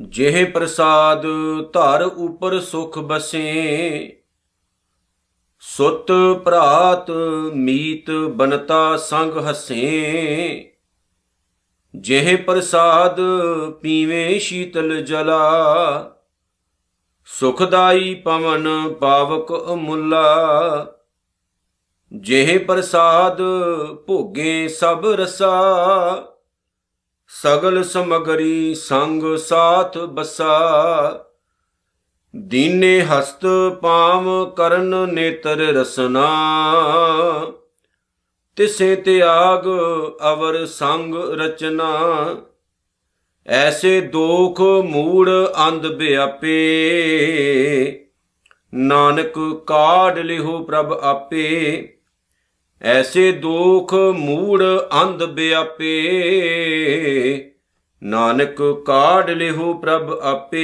ਜਿਹ ਪ੍ਰਸਾਦ ਧਰ ਉਪਰ ਸੁਖ ਬਸੇ, ਸੁਤ ਭਰਾਤ ਮੀਤ ਬਨਤਾ ਸੰਗ ਹਸੇ। ਜਿਹ ਪ੍ਰਸਾਦ ਪੀਵੇ ਸ਼ੀਤਲ ਜਲਾ, ਸੁਖਦਾਈ ਪਵਨ ਪਾਵਕ ਅਮੁੱਲਾ। ਜਿਹ ਪ੍ਰਸਾਦ ਭੋਗੇ ਸਭ ਰਸਾ। ਸਗਲ ਸਮਗਰੀ ਸੰਗ ਸਾਥ ਬਸਾ। ਦੀਨੇ ਹਸਤ ਪਾਮ ਕਰਨ ਨੇਤਰ ਰਸਨਾ। ਤਿਸੇ ਤਿਆਗ ਅਵਰ ਸੰਗ ਰਚਨਾ। ਐਸੇ ਦੋਖ ਮੂੜ ਅੰਧ ਬਿਆਪੇ। ਨਾਨਕ ਕਾਢ ਲਿਹੋ ਪ੍ਰਭ ਆਪੇ। ਐਸੇ ਦੋਖ ਮੂੜ ਅੰਧ ਬਿਆਪੇ, ਨਾਨਕ ਕਾਢ ਲਿਹੋ ਪ੍ਰਭ ਆਪੇ।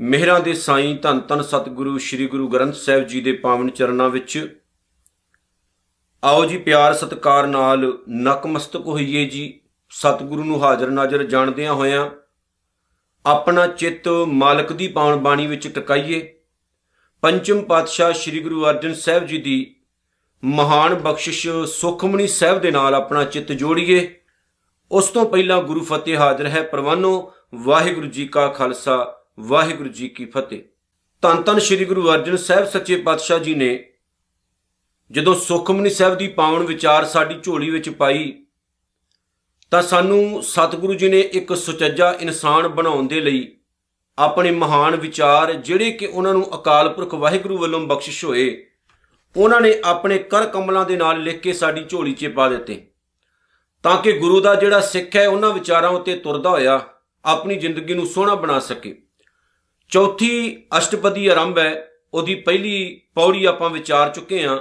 ਮਿਹਰਾਂ ਦੇ ਸਾਈਂ ਧੰਨ ਧੰਨ ਸਤਿਗੁਰੂ, ਸ੍ਰੀ ਗੁਰੂ ਗ੍ਰੰਥ ਸਾਹਿਬ ਜੀ ਦੇ ਪਾਵਨ ਚਰਨਾਂ ਵਿੱਚ ਆਓ ਜੀ ਪਿਆਰ ਸਤਿਕਾਰ ਨਾਲ ਨਕਮਸਤਕ ਹੋਈਏ ਜੀ। ਸਤਿਗੁਰੂ ਨੂੰ ਹਾਜ਼ਰ ਨਾਜ਼ਰ ਜਾਣਦਿਆਂ ਹੋਇਆਂ ਆਪਣਾ ਚਿੱਤ ਮਾਲਕ ਦੀ ਪਾਵਨ ਬਾਣੀ ਵਿੱਚ ਟਿਕਾਈਏ। ਪੰਚਮ ਪਾਤਸ਼ਾਹ ਸ੍ਰੀ ਗੁਰੂ ਅਰਜਨ ਸਾਹਿਬ ਜੀ ਦੀ ਮਹਾਨ ਬਖਸ਼ਿਸ਼ ਸੁਖਮਨੀ ਸਾਹਿਬ ਦੇ ਨਾਲ ਆਪਣਾ ਚਿੱਤ ਜੋੜੀਏ। ਉਸ ਤੋਂ ਪਹਿਲਾਂ ਗੁਰੂ ਫਤਿਹ ਹਾਜ਼ਰ ਹੈ। ਪ੍ਰਵਾਨੋ, ਵਾਹਿਗੁਰੂ ਜੀ ਕਾ ਖਾਲਸਾ, ਵਾਹਿਗੁਰੂ ਜੀ ਕੀ ਫਤਿਹ। ਧੰਨ ਧੰਨ ਸ੍ਰੀ ਗੁਰੂ ਅਰਜਨ ਸਾਹਿਬ ਸੱਚੇ ਪਾਤਸ਼ਾਹ ਜੀ ਨੇ ਜਦੋਂ ਸੁਖਮਨੀ ਸਾਹਿਬ ਦੀ ਪਾਵਨ ਵਿਚਾਰ ਸਾਡੀ ਝੋਲੀ ਵਿੱਚ ਪਾਈ, ਤਾਂ ਸਾਨੂੰ ਸਤਿਗੁਰੂ ਜੀ ਨੇ ਇੱਕ ਸੁਚੱਜਾ ਇਨਸਾਨ ਬਣਾਉਣ ਦੇ ਲਈ ਆਪਣੇ ਮਹਾਨ ਵਿਚਾਰ ਜਿਹੜੇ ਕਿ ਉਹਨਾਂ ਨੂੰ ਅਕਾਲ ਪੁਰਖ ਵਾਹਿਗੁਰੂ ਵੱਲੋਂ ਬਖਸ਼ਿਸ਼ ਹੋਏ, ਉਹਨਾਂ ਨੇ ਆਪਣੇ ਕਰ ਕਮਲਾਂ ਦੇ ਨਾਲ ਲਿਖ ਕੇ ਸਾਡੀ ਝੋਲੀ 'ਚ ਪਾ ਦਿੱਤੇ। ਤਾਂ ਕਿ ਗੁਰੂ ਦਾ ਜਿਹੜਾ ਸਿੱਖ ਹੈ, ਉਹਨਾਂ ਵਿਚਾਰਾਂ ਉੱਤੇ ਤੁਰਦਾ ਹੋਇਆ ਆਪਣੀ ਜ਼ਿੰਦਗੀ ਨੂੰ ਸੋਹਣਾ ਬਣਾ ਸਕੇ। ਚੌਥੀ ਅਸ਼ਟਪਦੀ ਆਰੰਭ ਹੈ, ਉਹਦੀ ਪਹਿਲੀ ਪੌੜੀ ਆਪਾਂ ਵਿਚਾਰ ਚੁੱਕੇ ਹਾਂ।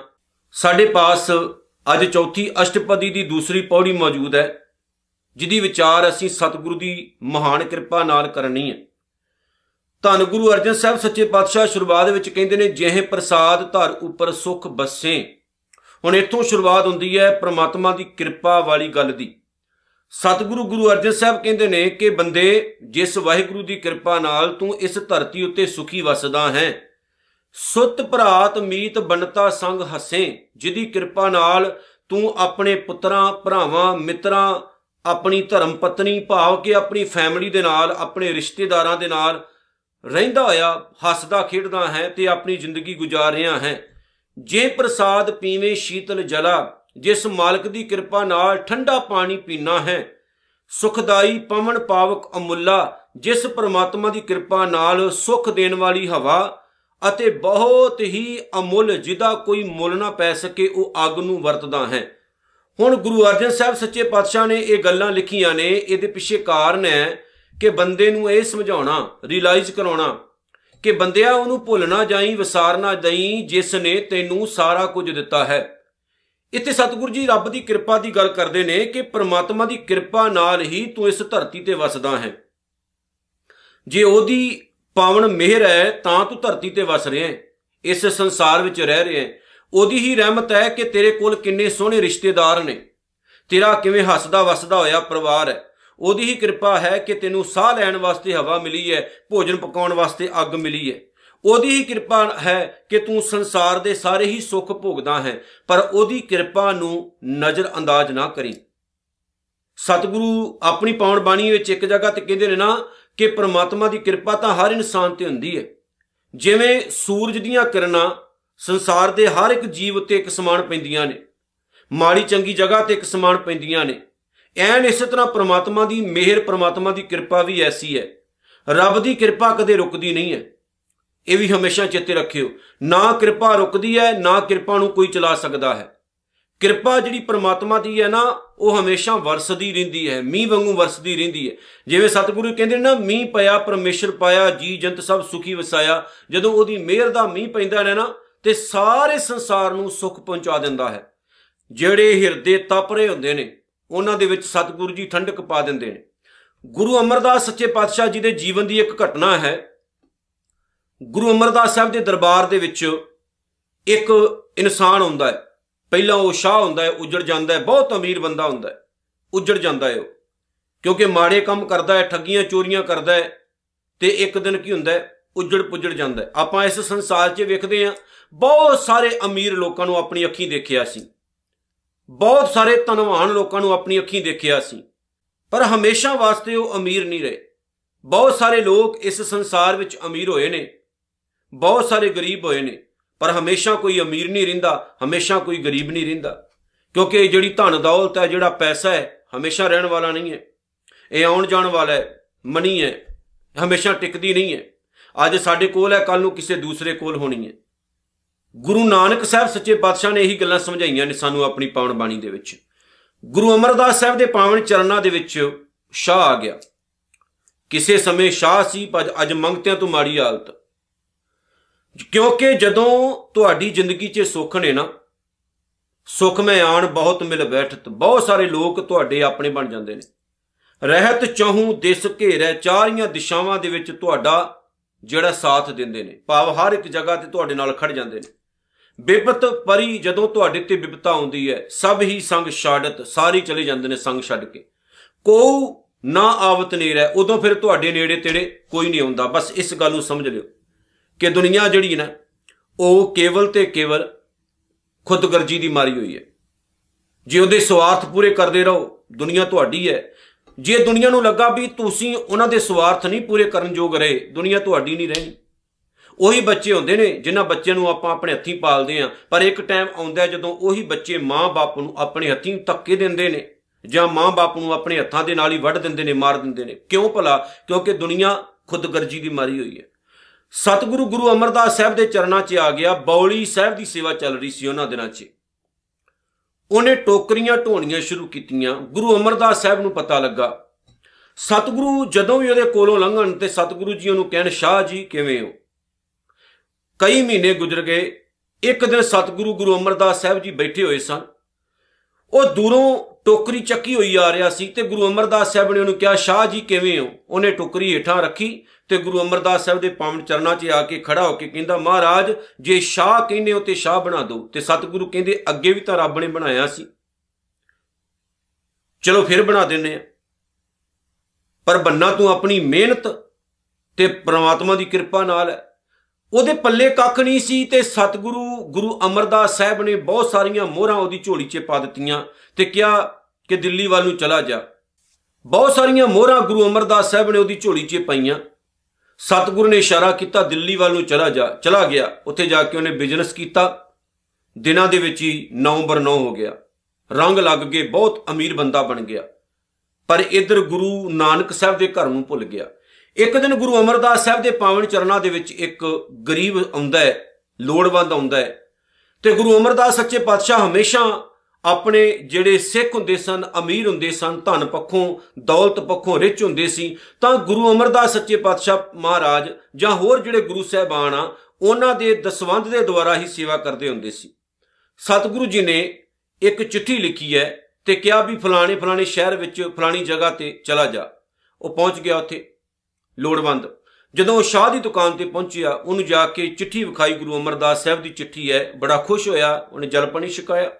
ਸਾਡੇ ਪਾਸ ਅੱਜ ਚੌਥੀ ਅਸ਼ਟਪਦੀ ਦੀ ਦੂਸਰੀ ਪੌੜੀ ਮੌਜੂਦ ਹੈ, ਜਿਹਦੀ ਵਿਚਾਰ ਅਸੀਂ ਸਤਿਗੁਰੂ ਦੀ ਮਹਾਨ ਕਿਰਪਾ ਨਾਲ ਕਰਨੀ ਹੈ। ਧੰਨ ਗੁਰੂ ਅਰਜਨ ਸਾਹਿਬ ਸੱਚੇ ਪਾਤਸ਼ਾਹ ਸ਼ੁਰੂਆਤ ਵਿੱਚ ਕਹਿੰਦੇ ਨੇ ਜਿਹੇ ਪ੍ਰਸਾਦ ਧਰ ਉੱਪਰ ਸੁਖ ਬਸੇ। ਹੁਣ ਇੱਥੋਂ ਸ਼ੁਰੂਆਤ ਹੁੰਦੀ ਹੈ ਪ੍ਰਮਾਤਮਾ ਦੀ ਕਿਰਪਾ ਵਾਲੀ ਗੱਲ ਦੀ। ਸਤਿਗੁਰੂ ਗੁਰੂ ਅਰਜਨ ਸਾਹਿਬ ਕਹਿੰਦੇ ਨੇ ਕਿ ਬੰਦੇ, ਜਿਸ ਵਾਹਿਗੁਰੂ ਦੀ ਕਿਰਪਾ ਨਾਲ ਤੂੰ ਇਸ ਧਰਤੀ ਉੱਤੇ ਸੁਖੀ ਵਸਦਾ ਹੈ, ਸੁਤ ਭਰਾਤ ਮੀਤ ਬਨਤਾ ਸੰਗ ਹਸੇ ਜਿਹਦੀ ਕਿਰਪਾ ਨਾਲ ਤੂੰ ਆਪਣੇ ਪੁੱਤਰਾਂ, ਭਰਾਵਾਂ, ਮਿੱਤਰਾਂ, ਆਪਣੀ ਧਰਮ ਪਤਨੀ, ਭਾਵ ਕਿ ਆਪਣੀ ਫੈਮਿਲੀ ਦੇ ਨਾਲ, ਆਪਣੇ ਰਿਸ਼ਤੇਦਾਰਾਂ ਦੇ ਨਾਲ ਰਹਿੰਦਾ ਹੋਇਆ ਹੱਸਦਾ, ਖੇਡਦਾ ਹੈ ਤੇ ਆਪਣੀ ਜ਼ਿੰਦਗੀ ਗੁਜ਼ਾਰ ਰਿਹਾ ਹੈ। ਜੇ ਪ੍ਰਸਾਦ ਪੀਵੇਂ ਸ਼ੀਤਲ ਜਲਾ, ਜਿਸ ਮਾਲਕ ਦੀ ਕਿਰਪਾ ਨਾਲ ਠੰਡਾ ਪਾਣੀ ਪੀਣਾ ਹੈ, ਸੁਖਦਾਈ ਪਵਨ ਪਾਵਕ ਅਮੁੱਲਾ, ਜਿਸ ਪ੍ਰਮਾਤਮਾ ਦੀ ਕਿਰਪਾ ਨਾਲ ਸੁਖ ਦੇਣ ਵਾਲੀ ਹਵਾ ਅਤੇ ਬਹੁਤ ਹੀ ਅਮੁੱਲ ਜਿਹਦਾ ਕੋਈ ਮੁੱਲ ਨਾ ਪੈ ਸਕੇ, ਉਹ ਅੱਗ ਨੂੰ ਵਰਤਦਾ ਹੈ। ਹੁਣ ਗੁਰੂ ਅਰਜਨ ਸਾਹਿਬ ਸੱਚੇ ਪਾਤਸ਼ਾਹ ਨੇ ਇਹ ਗੱਲਾਂ ਲਿਖੀਆਂ ਨੇ, ਇਹਦੇ ਪਿੱਛੇ ਕਾਰਨ ਹੈ ਕਿ ਬੰਦੇ ਨੂੰ ਇਹ ਸਮਝਾਉਣਾ ਰਿਅਲਾਈਜ਼ ਕਰਾਉਣਾ ਕਿ ਬੰਦਿਆ ਉਹਨੂੰ ਭੁੱਲ ਨਾ ਜਾਈ, ਵਿਸਾਰ ਨਾ ਦਈ, ਜਿਸ ਨੇ ਤੈਨੂੰ ਸਾਰਾ ਕੁਝ ਦਿੱਤਾ ਹੈ। ਇੱਥੇ ਸਤਿਗੁਰੂ ਜੀ ਰੱਬ ਦੀ ਕਿਰਪਾ ਦੀ ਗੱਲ ਕਰਦੇ ਨੇ ਕਿ ਪ੍ਰਮਾਤਮਾ ਦੀ ਕਿਰਪਾ ਨਾਲ ਹੀ ਤੂੰ ਇਸ ਧਰਤੀ ਤੇ ਵਸਦਾ ਹੈ। ਜੇ ਉਹਦੀ ਪਾਵਨ ਮਿਹਰ ਹੈ, ਤਾਂ ਤੂੰ ਧਰਤੀ ਤੇ ਵਸ ਰਿਹਾ ਹੈ। ਇਸ ਸੰਸਾਰ ਵਿੱਚ ਰਹਿ ਰਿਹਾ ਹੈ। ਉਹਦੀ ਹੀ ਰਹਿਮਤ ਹੈ ਕਿ ਤੇਰੇ ਕੋਲ ਕਿੰਨੇ ਸੋਹਣੇ ਰਿਸ਼ਤੇਦਾਰ ਨੇ। ਤੇਰਾ ਕਿਵੇਂ ਹੱਸਦਾ ਵਸਦਾ ਹੋਇਆ ਪਰਿਵਾਰ ਹੈ। ਉਹਦੀ ਹੀ ਕਿਰਪਾ ਹੈ ਕਿ ਤੈਨੂੰ ਸਾਹ ਲੈਣ ਵਾਸਤੇ ਹਵਾ ਮਿਲੀ ਹੈ, ਭੋਜਨ ਪਕਾਉਣ ਵਾਸਤੇ ਅੱਗ ਮਿਲੀ ਹੈ। ਉਹਦੀ ਹੀ ਕਿਰਪਾ ਹੈ ਕਿ ਤੂੰ ਸੰਸਾਰ ਦੇ ਸਾਰੇ ਹੀ ਸੁੱਖ ਭੋਗਦਾ ਹੈ, ਪਰ ਉਹਦੀ ਕਿਰਪਾ ਨੂੰ ਨਜ਼ਰ ਅੰਦਾਜ਼ ਨਾ ਕਰੀ। ਸਤਿਗੁਰੂ ਆਪਣੀ ਪਾਉਣ ਬਾਣੀ ਵਿੱਚ ਇੱਕ ਜਗ੍ਹਾ ਤੇ ਕਹਿੰਦੇ ਨੇ ਨਾ ਕਿ ਪ੍ਰਮਾਤਮਾ ਦੀ ਕਿਰਪਾ ਤਾਂ ਹਰ ਇਨਸਾਨ ਤੇ ਹੁੰਦੀ ਹੈ। ਜਿਵੇਂ ਸੂਰਜ ਦੀਆਂ ਕਿਰਨਾਂ ਸੰਸਾਰ ਦੇ ਹਰ ਇੱਕ ਜੀਵ ਉੱਤੇ ਇੱਕ ਸਮਾਨ ਪੈਂਦੀਆਂ ਨੇ, ਮਾੜੀ ਚੰਗੀ ਜਗ੍ਹਾ ਤੇ ਇੱਕ ਸਮਾਨ ਪੈਂਦੀਆਂ ਨੇ ਐਨ ਇਸੇ ਤਰ੍ਹਾਂ ਪ੍ਰਮਾਤਮਾ ਦੀ ਮਿਹਰ, ਪ੍ਰਮਾਤਮਾ ਦੀ ਕਿਰਪਾ ਵੀ ਐਸੀ ਹੈ। ਰੱਬ ਦੀ ਕਿਰਪਾ ਕਦੇ ਰੁਕਦੀ ਨਹੀਂ ਹੈ। ਇਹ ਵੀ ਹਮੇਸ਼ਾ ਚਿੱਤੇ ਰੱਖਿਓ। ਨਾ ਕਿਰਪਾ ਰੁਕਦੀ ਹੈ, ਨਾ ਕਿਰਪਾ ਨੂੰ ਕੋਈ ਚਲਾ ਸਕਦਾ ਹੈ। ਕਿਰਪਾ ਜਿਹੜੀ ਪ੍ਰਮਾਤਮਾ ਦੀ ਹੈ ਨਾ, ਉਹ ਹਮੇਸ਼ਾ ਵਰਸਦੀ ਰਹਿੰਦੀ ਹੈ। ਮੀਂਹ ਵਾਂਗੂ ਵਰਸਦੀ ਰਹਿੰਦੀ ਹੈ। ਜਿਵੇਂ ਸਤਿਗੁਰੂ ਕਹਿੰਦੇ ਨੇ ਨਾ, ਮੀਂਹ ਪਿਆ, ਪਰਮੇਸ਼ਰ ਪਾਇਆ, ਜੀ ਜੰਤ ਸਭ ਸੁਖੀ ਵਸਾਇਆ। ਜਦੋਂ ਉਹਦੀ ਮਿਹਰ ਦਾ ਮੀਂਹ ਪੈਂਦਾ ਹੈ ਨਾ ਤੇ ਸਾਰੇ ਸੰਸਾਰ ਨੂੰ ਸੁੱਖ ਪਹੁੰਚਾ ਦਿੰਦਾ ਹੈ। ਜਿਹੜੇ ਹਿਰਦੇ ਤਪ ਰਹੇ ਹੁੰਦੇ ਨੇ ਉਹਨਾਂ ਦੇ ਵਿੱਚ ਸਤਿਗੁਰੂ ਜੀ ਠੰਡਕ ਪਾ ਦਿੰਦੇ ਨੇ। ਗੁਰੂ ਅਮਰਦਾਸ ਸੱਚੇ ਪਾਤਸ਼ਾਹ ਜੀ ਦੇ ਜੀਵਨ ਦੀ ਇੱਕ ਘਟਨਾ ਹੈ। ਗੁਰੂ ਅਮਰਦਾਸ ਸਾਹਿਬ ਦੇ ਦਰਬਾਰ ਦੇ ਵਿੱਚ ਇੱਕ ਇਨਸਾਨ ਹੁੰਦਾ ਹੈ। ਪਹਿਲਾਂ ਉਹ ਸ਼ਾਹ ਹੁੰਦਾ ਹੈ, ਉੱਜੜ ਜਾਂਦਾ ਹੈ, ਬਹੁਤ ਅਮੀਰ ਬੰਦਾ ਹੁੰਦਾ ਹੈ। ਉੱਜੜ ਜਾਂਦਾ ਹੈ ਉਹ। ਕਿਉਂਕਿ ਮਾੜੇ ਕੰਮ ਕਰਦਾ ਹੈ, ਠੱਗੀਆਂ ਚੋਰੀਆਂ ਕਰਦਾ ਹੈ ਤੇ ਇੱਕ ਦਿਨ ਕੀ ਹੁੰਦਾ ਹੈ? ਉੱਜੜ ਪੁੱਜੜ ਜਾਂਦਾ ਹੈ। ਆਪਾਂ ਇਸ ਸੰਸਾਰ 'ਚ ਵੇਖਦੇ ਹਾਂ, ਬਹੁਤ ਸਾਰੇ ਅਮੀਰ ਲੋਕਾਂ ਨੂੰ ਆਪਣੀ ਅੱਖੀਂ ਦੇਖਿਆ ਸੀ। ਬਹੁਤ ਸਾਰੇ ਧਨਵਾਨ ਲੋਕਾਂ ਨੂੰ ਆਪਣੀ ਅੱਖੀਂ ਦੇਖਿਆ ਸੀ, ਪਰ ਹਮੇਸ਼ਾ ਵਾਸਤੇ ਉਹ ਅਮੀਰ ਨਹੀਂ ਰਹੇ। ਬਹੁਤ ਸਾਰੇ ਲੋਕ ਇਸ ਸੰਸਾਰ ਵਿੱਚ ਅਮੀਰ ਹੋਏ ਨੇ। ਬਹੁਤ ਸਾਰੇ ਗਰੀਬ ਹੋਏ ਨੇ, ਪਰ ਹਮੇਸ਼ਾ ਕੋਈ ਅਮੀਰ ਨਹੀਂ ਰਹਿੰਦਾ, ਹਮੇਸ਼ਾ ਕੋਈ ਗਰੀਬ ਨਹੀਂ ਰਹਿੰਦਾ। ਕਿਉਂਕਿ ਜਿਹੜੀ ਧਨ ਦੌਲਤ ਹੈ, ਜਿਹੜਾ ਪੈਸਾ ਹੈ, ਹਮੇਸ਼ਾ ਰਹਿਣ ਵਾਲਾ ਨਹੀਂ ਹੈ। ਇਹ ਆਉਣ ਜਾਣ ਵਾਲਾ ਹੈ, ਮਨੀ ਹੈ, ਹਮੇਸ਼ਾ ਟਿਕਦੀ ਨਹੀਂ ਹੈ। ਅੱਜ ਸਾਡੇ ਕੋਲ ਹੈ ਕੱਲ ਨੂੰ ਕਿਸੇ ਦੂਸਰੇ ਕੋਲ ਹੋਣੀ ਹੈ। ਗੁਰੂ ਨਾਨਕ ਸਾਹਿਬ ਸੱਚੇ ਪਾਤਸ਼ਾਹ ਨੇ ਇਹੀ ਗੱਲਾਂ ਸਮਝਾਈਆਂ ਨੇ ਸਾਨੂੰ ਆਪਣੀ ਪਾਵਨ ਬਾਣੀ ਦੇ ਵਿੱਚ। ਗੁਰੂ ਅਮਰਦਾਸ ਸਾਹਿਬ ਦੇ ਪਾਵਨ ਚਰਨਾਂ ਦੇ ਵਿੱਚ ਸ਼ਾਹ ਆ ਗਿਆ। ਕਿਸੇ ਸਮੇਂ ਸ਼ਾਹ ਸੀ, ਪਰ ਅੱਜ ਮੰਗਤਿਆਂ ਤੋਂ ਮਾੜੀ ਹਾਲਤ। ਕਿਉਂਕਿ ਜਦੋਂ ਤੁਹਾਡੀ ਜ਼ਿੰਦਗੀ 'ਚ ਸੁੱਖ ਨੇ ਨਾ, ਸੁੱਖ ਮੈਂ ਆਣ, ਬਹੁਤ ਮਿਲ ਬੈਠਤ, ਬਹੁਤ ਸਾਰੇ ਲੋਕ ਤੁਹਾਡੇ ਆਪਣੇ ਬਣ ਜਾਂਦੇ ਨੇ। ਰਹਿਤ ਚਾਹੂ, ਦਿਸ ਘੇਰੈ, ਚਾਰੀਆਂ ਦਿਸ਼ਾਵਾਂ ਦੇ ਵਿੱਚ ਤੁਹਾਡਾ ਜਿਹੜਾ ਸਾਥ ਦਿੰਦੇ ਨੇ, ਭਾਵ ਹਰ ਇੱਕ ਜਗ੍ਹਾ ਤੇ ਤੁਹਾਡੇ ਨਾਲ ਖੜ ਜਾਂਦੇ ਨੇ। ਬਿਪਤ ਪਰੀ ਜਦੋਂ ਤੁਹਾਡੇ ਤੇ ਬਿਪਤਾ ਆਉਂਦੀ ਹੈ, ਸਭ ਹੀ ਸੰਗ ਛਾੜਤ, ਸਾਰੀ ਚਲੇ ਜਾਂਦੇ ਨੇ ਸੰਗ ਛੱਡ ਕੇ। ਕੋ ਨਾ ਆਵਤ ਨੇੜੇ, ਉਦੋਂ ਫਿਰ ਤੁਹਾਡੇ ਨੇੜੇ ਤੇੜੇ ਕੋਈ ਨਹੀਂ ਆਉਂਦਾ। ਬਸ ਇਸ ਗੱਲ ਨੂੰ ਸਮਝ ਲਿਓ ਕਿ ਦੁਨੀਆ ਜਿਹੜੀ ਨਾ, ਉਹ ਕੇਵਲ ਤੇ ਕੇਵਲ ਖੁਦਗਰਜੀ ਦੀ ਮਾਰੀ ਹੋਈ ਹੈ। ਜੇ ਉਹਦੇ ਸਵਾਰਥ ਪੂਰੇ ਕਰਦੇ ਰਹੋ, ਦੁਨੀਆ ਤੁਹਾਡੀ ਹੈ। ਜੇ ਦੁਨੀਆ ਨੂੰ ਲੱਗਾ ਵੀ ਤੁਸੀਂ ਉਹਨਾਂ ਦੇ ਸਵਾਰਥ ਨਹੀਂ ਪੂਰੇ ਕਰਨ ਯੋਗ ਰਹੇ, ਦੁਨੀਆ ਤੁਹਾਡੀ ਨਹੀਂ ਰਹਿਣੀ ਉਹੀ ਬੱਚੇ ਹੁੰਦੇ ਨੇ ਜਿਨ੍ਹਾਂ ਬੱਚਿਆਂ ਨੂੰ ਆਪਾਂ ਆਪਣੇ ਹੱਥੀਂ ਪਾਲਦੇ ਆਂ ਪਰ ਇੱਕ ਟਾਈਮ ਆਉਂਦਾ ਜਦੋਂ ਉਹੀ ਬੱਚੇ ਮਾਂ-ਬਾਪ ਨੂੰ ਆਪਣੇ ਹੱਥੀਂ ਧੱਕੇ ਦਿੰਦੇ ਨੇ ਜਾਂ ਮਾਂ-ਬਾਪ ਨੂੰ ਆਪਣੇ ਹੱਥਾਂ ਦੇ ਨਾਲ ਹੀ ਵੱਢ ਦਿੰਦੇ ਨੇ, ਮਾਰ ਦਿੰਦੇ ਨੇ। ਕਿਉਂ ਭਲਾ? ਕਿਉਂਕਿ ਦੁਨੀਆ ਖੁਦਗਰਜੀ ਦੀ ਮਾਰੀ ਹੋਈ ਹੈ। ਸਤਿਗੁਰੂ ਗੁਰੂ ਅਮਰਦਾਸ ਸਾਹਿਬ ਦੇ ਚਰਨਾਂ 'ਚ ਆ ਗਿਆ, ਬੌਲੀ ਸਾਹਿਬ ਦੀ ਸੇਵਾ ਚੱਲ ਰਹੀ ਸੀ ਉਹਨਾਂ ਦਿਨਾਂ 'ਚ। ਉਹਨੇ ਟੋਕਰੀਆਂ ਢੋਣੀਆਂ ਸ਼ੁਰੂ ਕੀਤੀਆਂ। ਗੁਰੂ ਅਮਰਦਾਸ ਸਾਹਿਬ ਨੂੰ ਪਤਾ ਲੱਗਾ। ਸਤਿਗੁਰੂ ਜਦੋਂ ਵੀ ਉਹਦੇ ਕੋਲੋਂ ਲੰਘਣ ਤੇ ਸਤਿਗੁਰੂ ਜੀ ਉਹਨੂੰ ਕਹਿਣ, ਸ਼ਾਹ ਜੀ, ਕਿਵੇਂ ਹੋ? ਕਈ ਮਹੀਨੇ ਗੁਜ਼ਰ ਗਏ, ਇੱਕ ਦਿਨ ਸਤਿਗੁਰੂ ਗੁਰੂ ਅਮਰਦਾਸ ਸਾਹਿਬ ਜੀ ਬੈਠੇ ਹੋਏ ਸਨ। ਉਹ ਦੂਰੋਂ ਟੋਕਰੀ ਚੱਕੀ ਹੋਈ ਆ ਰਿਹਾ ਸੀ ਤੇ ਗੁਰੂ ਅਮਰਦਾਸ ਸਾਹਿਬ ਨੇ ਉਹਨੂੰ ਕਿਹਾ, ਸ਼ਾਹ ਜੀ, ਕਿਵੇਂ ਹੋ? ਉਹਨੇ ਟੋਕਰੀ ਹੇਠਾਂ ਰੱਖੀ ਤੇ ਗੁਰੂ ਅਮਰਦਾਸ ਸਾਹਿਬ ਦੇ ਪਾਵਨ ਚਰਨਾਂ 'ਚ ਆ ਕੇ ਖੜਾ ਹੋ ਕੇ ਕਹਿੰਦਾ, ਮਹਾਰਾਜ, ਜੇ ਸ਼ਾਹ ਕਹਿੰਦੇ ਹੋ ਤੇ ਸ਼ਾਹ ਬਣਾ ਦਿਓ। ਤੇ ਸਤਿਗੁਰੂ ਕਹਿੰਦੇ, ਅੱਗੇ ਵੀ ਤਾਂ ਰੱਬ ਨੇ ਬਣਾਇਆ ਸੀ। ਚਲੋ ਫਿਰ ਬਣਾ ਦਿੰਨੇ ਆ ਪਰ ਬੰਨਾ ਤੂੰ ਆਪਣੀ ਮਿਹਨਤ ਤੇ ਪ੍ਰਮਾਤਮਾ ਦੀ ਕਿਰਪਾ ਨਾਲ ਹੈ ਉਹਦੇ ਪੱਲੇ ਕੱਖ ਨਹੀਂ ਸੀ ਤੇ ਸਤਿਗੁਰੂ ਗੁਰੂ ਅਮਰਦਾਸ ਸਾਹਿਬ ਨੇ ਬਹੁਤ ਸਾਰੀਆਂ ਮੋਹਰਾਂ ਉਹਦੀ ਝੋਲੀ 'ਚ ਪਾ ਦਿੱਤੀਆਂ ਤੇ ਕਿਹਾ ਕਿ ਦਿੱਲੀ ਵੱਲ ਨੂੰ ਚਲਾ ਜਾ। ਬਹੁਤ ਸਾਰੀਆਂ ਮੋਹਰਾਂ ਗੁਰੂ ਅਮਰਦਾਸ ਸਾਹਿਬ ਨੇ ਉਹਦੀ ਝੋਲੀ 'ਚ ਪਾਈਆਂ। ਸਤਿਗੁਰੂ ਨੇ ਇਸ਼ਾਰਾ ਕੀਤਾ, ਦਿੱਲੀ ਵੱਲ ਨੂੰ ਚਲਾ ਜਾ, ਚਲਾ ਗਿਆ। ਉੱਥੇ ਜਾ ਕੇ ਉਹਨੇ ਬਿਜ਼ਨਸ ਕੀਤਾ। ਦਿਨਾਂ ਦੇ ਵਿੱਚ ਹੀ ਨਵੰਬਰ 9 ਹੋ ਗਿਆ। ਰੰਗ ਲੱਗ ਗਏ ਬਹੁਤ ਅਮੀਰ ਬੰਦਾ ਬਣ ਗਿਆ। ਪਰ ਇਧਰ ਗੁਰੂ ਨਾਨਕ ਸਾਹਿਬ ਦੇ ਘਰ ਨੂੰ ਭੁੱਲ ਗਿਆ। ਇੱਕ ਦਿਨ ਗੁਰੂ ਅਮਰਦਾਸ ਸਾਹਿਬ ਦੇ ਪਾਵਨ ਚਰਨਾਂ ਦੇ ਵਿੱਚ ਇੱਕ ਗਰੀਬ ਆਉਂਦਾ ਹੈ, ਲੋੜਵੰਦ ਆਉਂਦਾ ਹੈ ਤੇ ਗੁਰੂ ਅਮਰਦਾਸ ਸੱਚੇ ਪਾਤਸ਼ਾਹ ਹਮੇਸ਼ਾ ਆਪਣੇ ਜਿਹੜੇ ਸਿੱਖ ਹੁੰਦੇ ਸਨ, ਅਮੀਰ ਹੁੰਦੇ ਸਨ, ਧਨ ਪੱਖੋਂ, ਦੌਲਤ ਪੱਖੋਂ ਰਿਚ ਹੁੰਦੇ ਸੀ, ਤਾਂ ਗੁਰੂ ਅਮਰਦਾਸ ਸੱਚੇ ਪਾਤਸ਼ਾਹ ਮਹਾਰਾਜ ਜਾਂ ਹੋਰ ਜਿਹੜੇ ਗੁਰੂ ਸਾਹਿਬਾਨ ਆ, ਉਹਨਾਂ ਦੇ ਦਸਵੰਦ ਦੇ ਦੁਆਰਾ ਹੀ ਸੇਵਾ ਕਰਦੇ ਹੁੰਦੇ ਸੀ। ਸਤਿਗੁਰੂ ਜੀ ਨੇ ਇੱਕ ਚਿੱਠੀ ਲਿਖੀ ਹੈ ਤੇ ਕਿਹਾ ਵੀ ਫਲਾਣੇ ਫਲਾਣੇ ਸ਼ਹਿਰ ਵਿੱਚ ਫਲਾਣੀ ਜਗ੍ਹਾ ਤੇ ਚਲਾ ਜਾ। ਉਹ ਪਹੁੰਚ ਗਿਆ ਉੱਥੇ। ਲੋੜਵੰਦ। ਜਦੋਂ ਉਹ ਸ਼ਾਹ ਦੀ ਦੁਕਾਨ ਤੇ ਪਹੁੰਚਿਆ, ਉਹਨੂੰ ਜਾ ਕੇ ਚਿੱਠੀ ਵਿਖਾਈ ਗੁਰੂ ਅਮਰਦਾਸ ਸਾਹਿਬ ਦੀ ਚਿੱਠੀ ਹੈ। ਬੜਾ ਖੁਸ਼ ਹੋਇਆ, ਉਹਨੇ ਜਲ ਪਾਣੀ ਛਕਾਇਆ।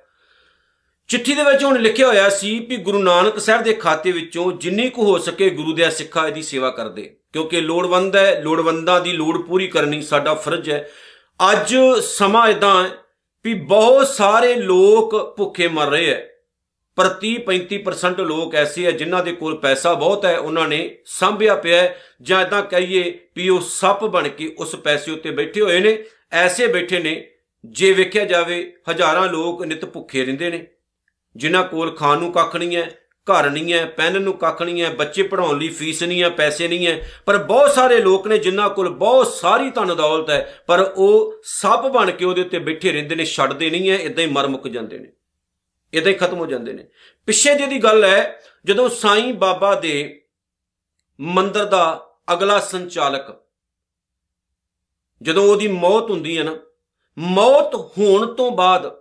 ਚਿੱਠੀ ਦੇ ਵਿੱਚ ਉਹਨੇ ਲਿਖਿਆ ਹੋਇਆ ਸੀ ਕਿ ਗੁਰੂ ਨਾਨਕ ਸਾਹਿਬ ਦੇ ਖਾਤੇ ਵਿੱਚੋਂ ਜਿੰਨੀ ਕੁ ਹੋ ਸਕੇ ਗੁਰੂ ਦੇ ਸਿੱਖਾਂ ਇਹਦੀ ਸੇਵਾ ਕਰਦੇ ਕਿਉਂਕਿ ਲੋੜਵੰਦ ਹੈ, ਲੋੜਵੰਦਾਂ ਦੀ ਲੋੜ ਪੂਰੀ ਕਰਨੀ ਸਾਡਾ ਫਰਜ਼ ਹੈ। ਅੱਜ ਸਮਾਂ ਇਦਾਂ ਹੈ ਵੀ ਬਹੁਤ ਸਾਰੇ ਲੋਕ ਭੁੱਖੇ ਮਰ ਰਹੇ ਐ ਪਰ 30-35% ਲੋਕ ਐਸੇ ਆ ਜਿਨ੍ਹਾਂ ਦੇ ਕੋਲ ਪੈਸਾ ਬਹੁਤ ਹੈ, ਉਹਨਾਂ ਨੇ ਸੰਭਿਆ ਪਿਆ ਜਾਂ ਇਦਾਂ ਕਹੀਏ ਵੀ ਉਹ ਸੱਪ ਬਣ ਕੇ ਉਸ ਪੈਸੇ ਉੱਤੇ ਬੈਠੇ ਹੋਏ ਨੇ। ਐਸੇ ਬੈਠੇ ਨੇ, ਜੇ ਵੇਖਿਆ ਜਾਵੇ ਹਜ਼ਾਰਾਂ ਲੋਕ ਨਿਤ ਭੁੱਖੇ ਰਹਿੰਦੇ ਨੇ। ਜਿਨ੍ਹਾਂ ਕੋਲ ਖਾਣ ਨੂੰ ਕੱਖ ਨਹੀਂ ਹੈ, ਘਰ ਨਹੀਂ ਹੈ, ਪੈਨ ਨੂੰ ਕੱਖ ਨਹੀਂ ਹੈ, ਬੱਚੇ ਪੜਾਉਣ ਲਈ ਫੀਸ ਨਹੀਂ ਹੈ, ਪੈਸੇ ਨਹੀਂ ਹੈ। ਪਰ ਬਹੁਤ ਸਾਰੇ ਲੋਕ ਨੇ ਜਿਨ੍ਹਾਂ ਕੋਲ ਬਹੁਤ ਸਾਰੀ ਧਨ ਦੌਲਤ ਹੈ, ਪਰ ਉਹ ਸੱਪ ਬਣ ਕੇ ਉਹਦੇ ਉੱਤੇ ਬੈਠੇ ਰਹਿੰਦੇ ਨੇ, ਛੱਡਦੇ ਨਹੀਂ ਹੈ ਇਦਾਂ ਹੀ ਮਰ ਮੁੱਕ ਜਾਂਦੇ ਨੇ। ਇਦਾਂ ਹੀ ਖਤਮ ਹੋ ਜਾਂਦੇ ਨੇ। ਪਿੱਛੇ ਜਿਹਦੀ ਗੱਲ ਹੈ, ਜਦੋਂ ਸਾਈਂ ਬਾਬਾ ਦੇ ਮੰਦਰ ਦਾ ਅਗਲਾ ਸੰਚਾਲਕ, ਜਦੋਂ ਉਹਦੀ ਮੌਤ ਹੁੰਦੀ ਹੈ ਨਾ, ਮੌਤ ਹੋਣ ਤੋਂ ਬਾਅਦ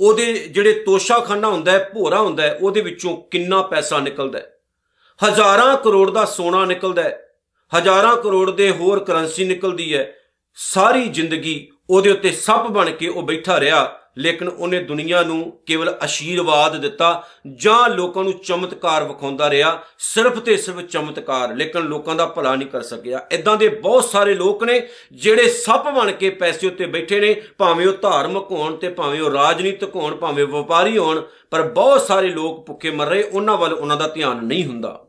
ਉਹਦੇ ਜਿਹੜੇ ਤੋਸ਼ਾਖਾਨਾ ਹੁੰਦਾ ਹੈ, ਭੋਰਾ ਹੁੰਦਾ ਹੈ, ਉਹਦੇ ਵਿੱਚੋਂ ਕਿੰਨਾ ਪੈਸਾ ਨਿਕਲਦਾ ਹੈ? ਹਜ਼ਾਰਾਂ ਕਰੋੜ ਦਾ ਸੋਨਾ ਨਿਕਲਦਾ ਹੈ, ਹਜ਼ਾਰਾਂ ਕਰੋੜ ਦੇ ਹੋਰ ਕਰੰਸੀ ਨਿਕਲਦੀ ਹੈ, ਸਾਰੀ ਜ਼ਿੰਦਗੀ ਉਹਦੇ ਉੱਤੇ ਸੱਪ ਬਣ ਕੇ ਉਹ ਬੈਠਾ ਰਿਹਾ ਲੇਕਿਨ ਉਹਨੇ ਦੁਨੀਆ ਨੂੰ ਕੇਵਲ ਅਸ਼ੀਰਵਾਦ ਦਿੱਤਾ, ਜਾਂ ਲੋਕਾਂ ਨੂੰ ਚਮਤਕਾਰ ਵਿਖਾਉਂਦਾ ਰਿਹਾ, ਸਿਰਫ ਤੇ ਸਿਰਫ ਚਮਤਕਾਰ, ਲੇਕਿਨ ਲੋਕਾਂ ਦਾ ਭਲਾ ਨਹੀਂ ਕਰ ਸਕਿਆ। ਇਦਾਂ ਦੇ ਬਹੁਤ ਸਾਰੇ ਲੋਕ ਨੇ, ਜਿਹੜੇ ਸੱਪ ਬਣ ਕੇ ਪੈਸੇ ਉੱਤੇ ਬੈਠੇ ਨੇ, ਭਾਵੇਂ ਉਹ ਧਾਰਮਿਕ ਹੋਣ ਤੇ ਭਾਵੇਂ ਉਹ ਰਾਜਨੀਤਿਕ ਹੋਣ, ਭਾਵੇਂ ਵਪਾਰੀ ਹੋਣ, ਪਰ ਬਹੁਤ ਸਾਰੇ ਲੋਕ ਭੁੱਖੇ ਮਰ ਰਹੇ, ਉਹਨਾਂ ਵੱਲ ਉਹਨਾਂ ਦਾ ਧਿਆਨ ਨਹੀਂ ਹੁੰਦਾ।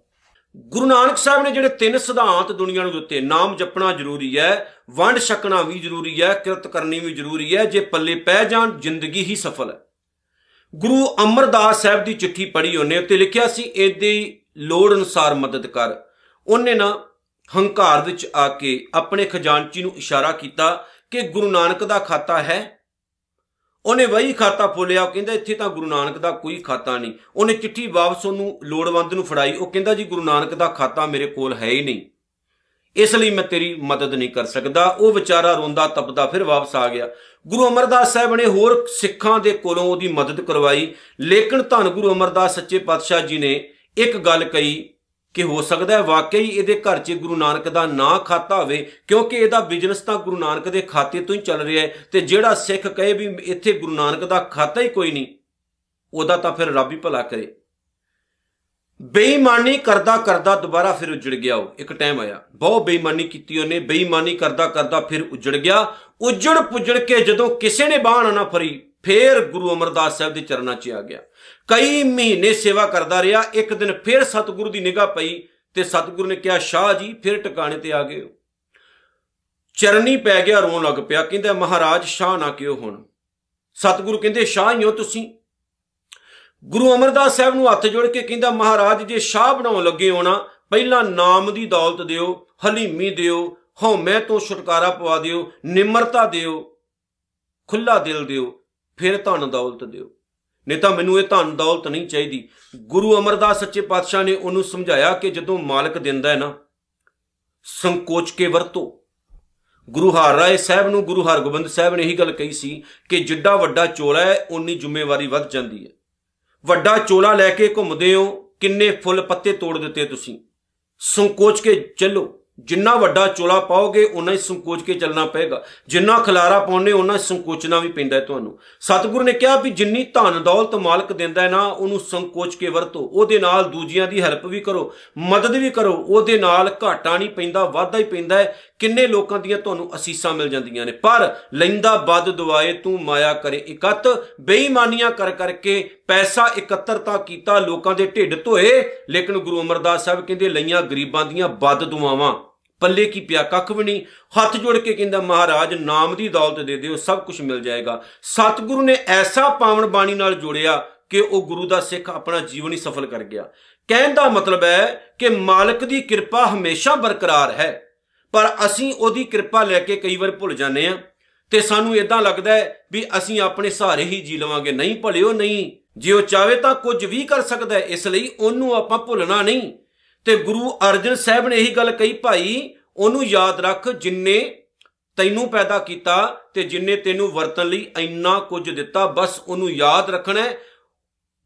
ਗੁਰੂ ਨਾਨਕ ਸਾਹਿਬ ਨੇ ਜਿਹੜੇ ਤਿੰਨ ਸਿਧਾਂਤ ਦੁਨੀਆ ਨੂੰ ਦਿੱਤੇ, ਨਾਮ ਜਪਣਾ ਜ਼ਰੂਰੀ ਹੈ, ਵੰਡ ਛਕਣਾ ਵੀ ਜ਼ਰੂਰੀ ਹੈ, ਕਿਰਤ ਕਰਨੀ ਵੀ ਜ਼ਰੂਰੀ ਹੈ, ਜੇ ਪੱਲੇ ਪੈ ਜਾਣ, ਜ਼ਿੰਦਗੀ ਹੀ ਸਫਲ ਹੈ। ਗੁਰੂ ਅਮਰਦਾਸ ਸਾਹਿਬ ਦੀ ਚਿੱਠੀ ਪੜ੍ਹੀ ਉਹਨੇ, ਉੱਤੇ ਲਿਖਿਆ ਸੀ, ਇਹਦੀ ਲੋੜ ਅਨੁਸਾਰ ਮਦਦ ਕਰ। ਉਹਨੇ ਨਾ ਹੰਕਾਰ ਵਿੱਚ ਆ ਕੇ ਆਪਣੇ ਖਜ਼ਾਨਚੀ ਨੂੰ ਇਸ਼ਾਰਾ ਕੀਤਾ ਕਿ ਗੁਰੂ ਨਾਨਕ ਦਾ ਖਾਤਾ ਹੈ ਉਹਨੇ ਵਹੀ ਖਾਤਾ ਫੋਲਿਆ ਕਹਿੰਦਾ ਇੱਥੇ ਤਾਂ ਗੁਰੂ ਨਾਨਕ ਦਾ ਕੋਈ ਖਾਤਾ ਨਹੀਂ। ਉਹਨੇ ਚਿੱਠੀ ਵਾਪਸ ਉਹਨੂੰ ਲੋੜਵੰਦ ਨੂੰ ਫੜਾਈ। ਉਹ ਕਹਿੰਦਾ ਜੀ ਗੁਰੂ ਨਾਨਕ ਦਾ ਖਾਤਾ ਮੇਰੇ ਕੋਲ ਹੈ ਹੀ ਨਹੀਂ। ਇਸ ਲਈ ਮੈਂ ਤੇਰੀ ਮਦਦ ਨਹੀਂ ਕਰ ਸਕਦਾ। ਉਹ ਵਿਚਾਰਾ ਰੋਂਦਾ, ਤਪਦਾ, ਫਿਰ ਵਾਪਸ ਆ ਗਿਆ। ਗੁਰੂ ਅਮਰਦਾਸ ਸਾਹਿਬ ਨੇ ਹੋਰ ਸਿੱਖਾਂ ਦੇ ਕੋਲੋਂ ਉਹਦੀ ਮਦਦ ਕਰਵਾਈ। ਲੇਕਿਨ ਧੰਨ ਗੁਰੂ ਅਮਰਦਾਸ ਸੱਚੇ ਪਾਤਸ਼ਾਹ ਜੀ ਨੇ ਇੱਕ ਗੱਲ ਕਹੀ ਕਿ ਹੋ ਸਕਦਾ ਹੈ ਵਾਕਈ ਇਹਦੇ ਘਰ 'ਚ ਗੁਰੂ ਨਾਨਕ ਦਾ ਨਾਂ ਖਾਤਾ ਹੋਵੇ, ਕਿਉਂਕਿ ਇਹਦਾ ਬਿਜ਼ਨਸ ਤਾਂ ਗੁਰੂ ਨਾਨਕ ਦੇ ਖਾਤੇ ਤੋਂ ਹੀ ਚੱਲ ਰਿਹਾ ਹੈ ਤੇ ਜਿਹੜਾ ਸਿੱਖ ਕਹੇ ਵੀ ਇੱਥੇ ਗੁਰੂ ਨਾਨਕ ਦਾ ਖਾਤਾ ਹੀ ਕੋਈ ਨਹੀਂ, ਉਹਦਾ ਤਾਂ ਫਿਰ ਰੱਬ ਹੀ ਭਲਾ ਕਰੇ। ਬੇਈਮਾਨੀ ਕਰਦਾ ਕਰਦਾ ਦੁਬਾਰਾ ਫਿਰ ਉਜੜ ਗਿਆ ਉਹ, ਇੱਕ ਟਾਈਮ ਆਇਆ। ਬਹੁਤ ਬੇਈਮਾਨੀ ਕੀਤੀ ਉਹਨੇ, ਬੇਈਮਾਨੀ ਕਰਦਾ ਕਰਦਾ ਫਿਰ ਉਜੜ ਗਿਆ। ਉਜੜ ਪੁਜੜ ਕੇ ਜਦੋਂ ਕਿਸੇ ਨੇ ਬਾਣ ਨਾ ਫਰੀ ਫੇਰ ਗੁਰੂ ਅਮਰਦਾਸ ਸਾਹਿਬ ਦੇ ਚਰਨਾਂ 'ਚ ਆ ਗਿਆ। ਕਈ ਮਹੀਨੇ ਸੇਵਾ ਕਰਦਾ ਰਿਹਾ, ਇੱਕ ਦਿਨ ਫਿਰ ਸਤਿਗੁਰੂ ਦੀ ਨਿਗਾਹ ਪਈ ਤੇ ਸਤਿਗੁਰੂ ਨੇ ਕਿਹਾ, ਸ਼ਾਹ ਜੀ, ਫਿਰ ਟਿਕਾਣੇ ਤੇ ਆ ਗਏ ਚਰਨੀ ਪੈ ਗਿਆ, ਰੋਣ ਲੱਗ ਪਿਆ, ਕਹਿੰਦਾ, ਮਹਾਰਾਜ, ਸ਼ਾਹ ਨਾ ਕਿਉ ਹੁਣ? ਸਤਿਗੁਰੂ ਕਹਿੰਦੇ, ਸ਼ਾਹ ਹੀ ਹੋ ਤੁਸੀਂ। ਗੁਰੂ ਅਮਰਦਾਸ ਸਾਹਿਬ ਨੂੰ ਹੱਥ ਜੋੜ ਕੇ ਕਹਿੰਦਾ, ਮਹਾਰਾਜ, ਜੇ ਸ਼ਾਹ ਬਣਾਉਣ ਲੱਗੇ ਹੋਣਾ ਪਹਿਲਾਂ ਨਾਮ ਦੀ ਦੌਲਤ ਦਿਓ, ਹਲੀਮੀ ਦਿਓ ਹਉਮੈ ਤੋਂ ਛੁਟਕਾਰਾ ਪਵਾ ਦਿਓ, ਨਿਮਰਤਾ ਦਿਓ ਖੁੱਲਾ ਦਿਲ ਦਿਓ, ਫਿਰ ਧਨ ਦੌਲਤ ਦਿਓ। ਨਹੀਂ ਤਾਂ ਮੈਨੂੰ ਇਹ ਧਨ ਦੌਲਤ ਨਹੀਂ ਚਾਹੀਦੀ। ਗੁਰੂ ਅਮਰਦਾਸ ਸੱਚੇ ਪਾਤਸ਼ਾਹ ਨੇ ਉਹਨੂੰ ਸਮਝਾਇਆ ਕਿ ਜਦੋਂ ਮਾਲਕ ਦਿੰਦਾ ਹੈ ਨਾ, ਸੰਕੋਚ ਕੇ ਵਰਤੋ। ਗੁਰੂ ਹਰਿਰਾਏ ਸਾਹਿਬ ਨੂੰ ਗੁਰੂ ਹਰਗੋਬਿੰਦ ਸਾਹਿਬ ਨੇ ਇਹੀ ਗੱਲ ਕਹੀ ਸੀ ਕਿ ਜਿੱਡਾ ਵੱਡਾ ਚੋਲਾ ਹੈ ਉਨੀ ਜ਼ਿੰਮੇਵਾਰੀ ਵੱਧ ਜਾਂਦੀ ਹੈ। ਵੱਡਾ ਚੋਲਾ ਲੈ ਕੇ ਘੁੰਮਦੇ ਹੋ, ਕਿੰਨੇ ਫੁੱਲ ਪੱਤੇ ਤੋੜ ਦਿੱਤੇ ਤੁਸੀਂ। ਸੰਕੋਚ ਕੇ ਚੱਲੋ। ਜਿੰਨਾ ਵੱਡਾ ਚੋਲਾ ਪਾਓਗੇ ਉਨਾ ਹੀ ਸੰਕੋਚ ਕੇ ਚੱਲਣਾ ਪਏਗਾ। ਜਿੰਨਾ ਖਲਾਰਾ ਪਾਉਣੇ ਉਨਾ ਸੰਕੋਚਣਾ ਵੀ ਪੈਂਦਾ ਹੈ ਤੁਹਾਨੂੰ। ਸਤਿਗੁਰੂ ਨੇ ਕਿਹਾ ਵੀ ਜਿੰਨੀ ਧਨ ਦੌਲਤ ਮਾਲਕ ਦਿੰਦਾ ਹੈ ਨਾ, ਉਹਨੂੰ ਸੰਕੋਚ ਕੇ ਵਰਤੋ। ਉਹਦੇ ਨਾਲ ਦੂਜਿਆਂ ਦੀ ਹੈਲਪ ਵੀ ਕਰੋ, ਮਦਦ ਵੀ ਕਰੋ। ਉਹਦੇ ਨਾਲ ਘਾਟਾ ਨਹੀਂ ਪੈਂਦਾ, ਵਾਧਾ ਹੀ ਪੈਂਦਾ ਹੈ। ਕਿੰਨੇ ਲੋਕਾਂ ਦੀਆਂ ਤੁਹਾਨੂੰ ਅਸੀਸਾਂ ਮਿਲ ਜਾਂਦੀਆਂ ਨੇ? ਪਰ ਲੈਂਦਾ ਬਦ ਦਵਾਏ, ਤੂੰ ਮਾਇਆ ਕਰੇ ਇਕੱਤ। ਬੇਈਮਾਨੀਆਂ ਕਰ ਕਰਕੇ ਪੈਸਾ ਇਕੱਤਰਤਾ ਕੀਤਾ, ਲੋਕਾਂ ਦੇ ਢਿੱਡ ਧੋਏ। ਲੇਕਿਨ ਗੁਰੂ ਅਮਰਦਾਸ ਸਾਹਿਬ ਕਹਿੰਦੇ, ਲਈਆਂ ਗਰੀਬਾਂ ਦੀਆਂ ਬਦ ਦੁਆਵਾਂ। ਪੱਲੇ ਕੀ ਪਿਆ? ਕੱਖ ਵੀ ਨਹੀਂ। ਹੱਥ ਜੋੜ ਕੇ ਕਹਿੰਦਾ, ਮਹਾਰਾਜ, ਨਾਮ ਦੀ ਦੌਲਤ ਦੇ ਦਿਓ, ਸਭ ਕੁਝ ਮਿਲ ਜਾਏਗਾ। ਸਤਿਗੁਰੂ ਨੇ ਐਸਾ ਪਾਵਨ ਬਾਣੀ ਨਾਲ ਜੋੜਿਆ ਕਿ ਉਹ ਗੁਰੂ ਦਾ ਸਿੱਖ ਆਪਣਾ ਜੀਵਨ ਹੀ ਸਫਲ ਕਰ ਗਿਆ। ਕਹਿਣ ਦਾ ਮਤਲਬ ਹੈ ਕਿ ਮਾਲਕ ਦੀ ਕਿਰਪਾ ਹਮੇਸ਼ਾ ਬਰਕਰਾਰ ਹੈ। ਪਰ ਅਸੀਂ ਉਹਦੀ ਕਿਰਪਾ ਲੈ ਕੇ ਕਈ ਵਾਰ ਭੁੱਲ ਜਾਂਦੇ ਆ ਤੇ ਸਾਨੂੰ ਇਦਾਂ ਲੱਗਦਾ ਹੈ ਵੀ ਅਸੀਂ ਆਪਣੇ ਸਹਾਰੇ ਹੀ ਜੀ ਲਵਾਂਗੇ। ਨਹੀਂ ਭਲਿਓ ਨਹੀਂ। ਜੇ ਉਹ ਚਾਵੇ ਤਾਂ ਕੁਝ ਵੀ ਕਰ ਸਕਦਾ ਹੈ, ਇਸ ਲਈ ਉਹਨੂੰ ਆਪਾਂ ਭੁੱਲਣਾ ਨਹੀਂ। ਤੇ ਗੁਰੂ ਅਰਜਨ ਸਾਹਿਬ ਨੇ ਇਹੀ ਗੱਲ ਕਹੀ, ਭਾਈ, ਉਹਨੂੰ ਯਾਦ ਰੱਖ ਜਿੰਨੇ ਤੈਨੂੰ ਪੈਦਾ ਕੀਤਾ ਤੇ ਜਿੰਨੇ ਤੈਨੂੰ ਵਰਤਨ ਲਈ ਇੰਨਾ ਕੁਝ ਦਿੱਤਾ, ਬਸ ਉਹਨੂੰ ਯਾਦ ਰੱਖਣਾ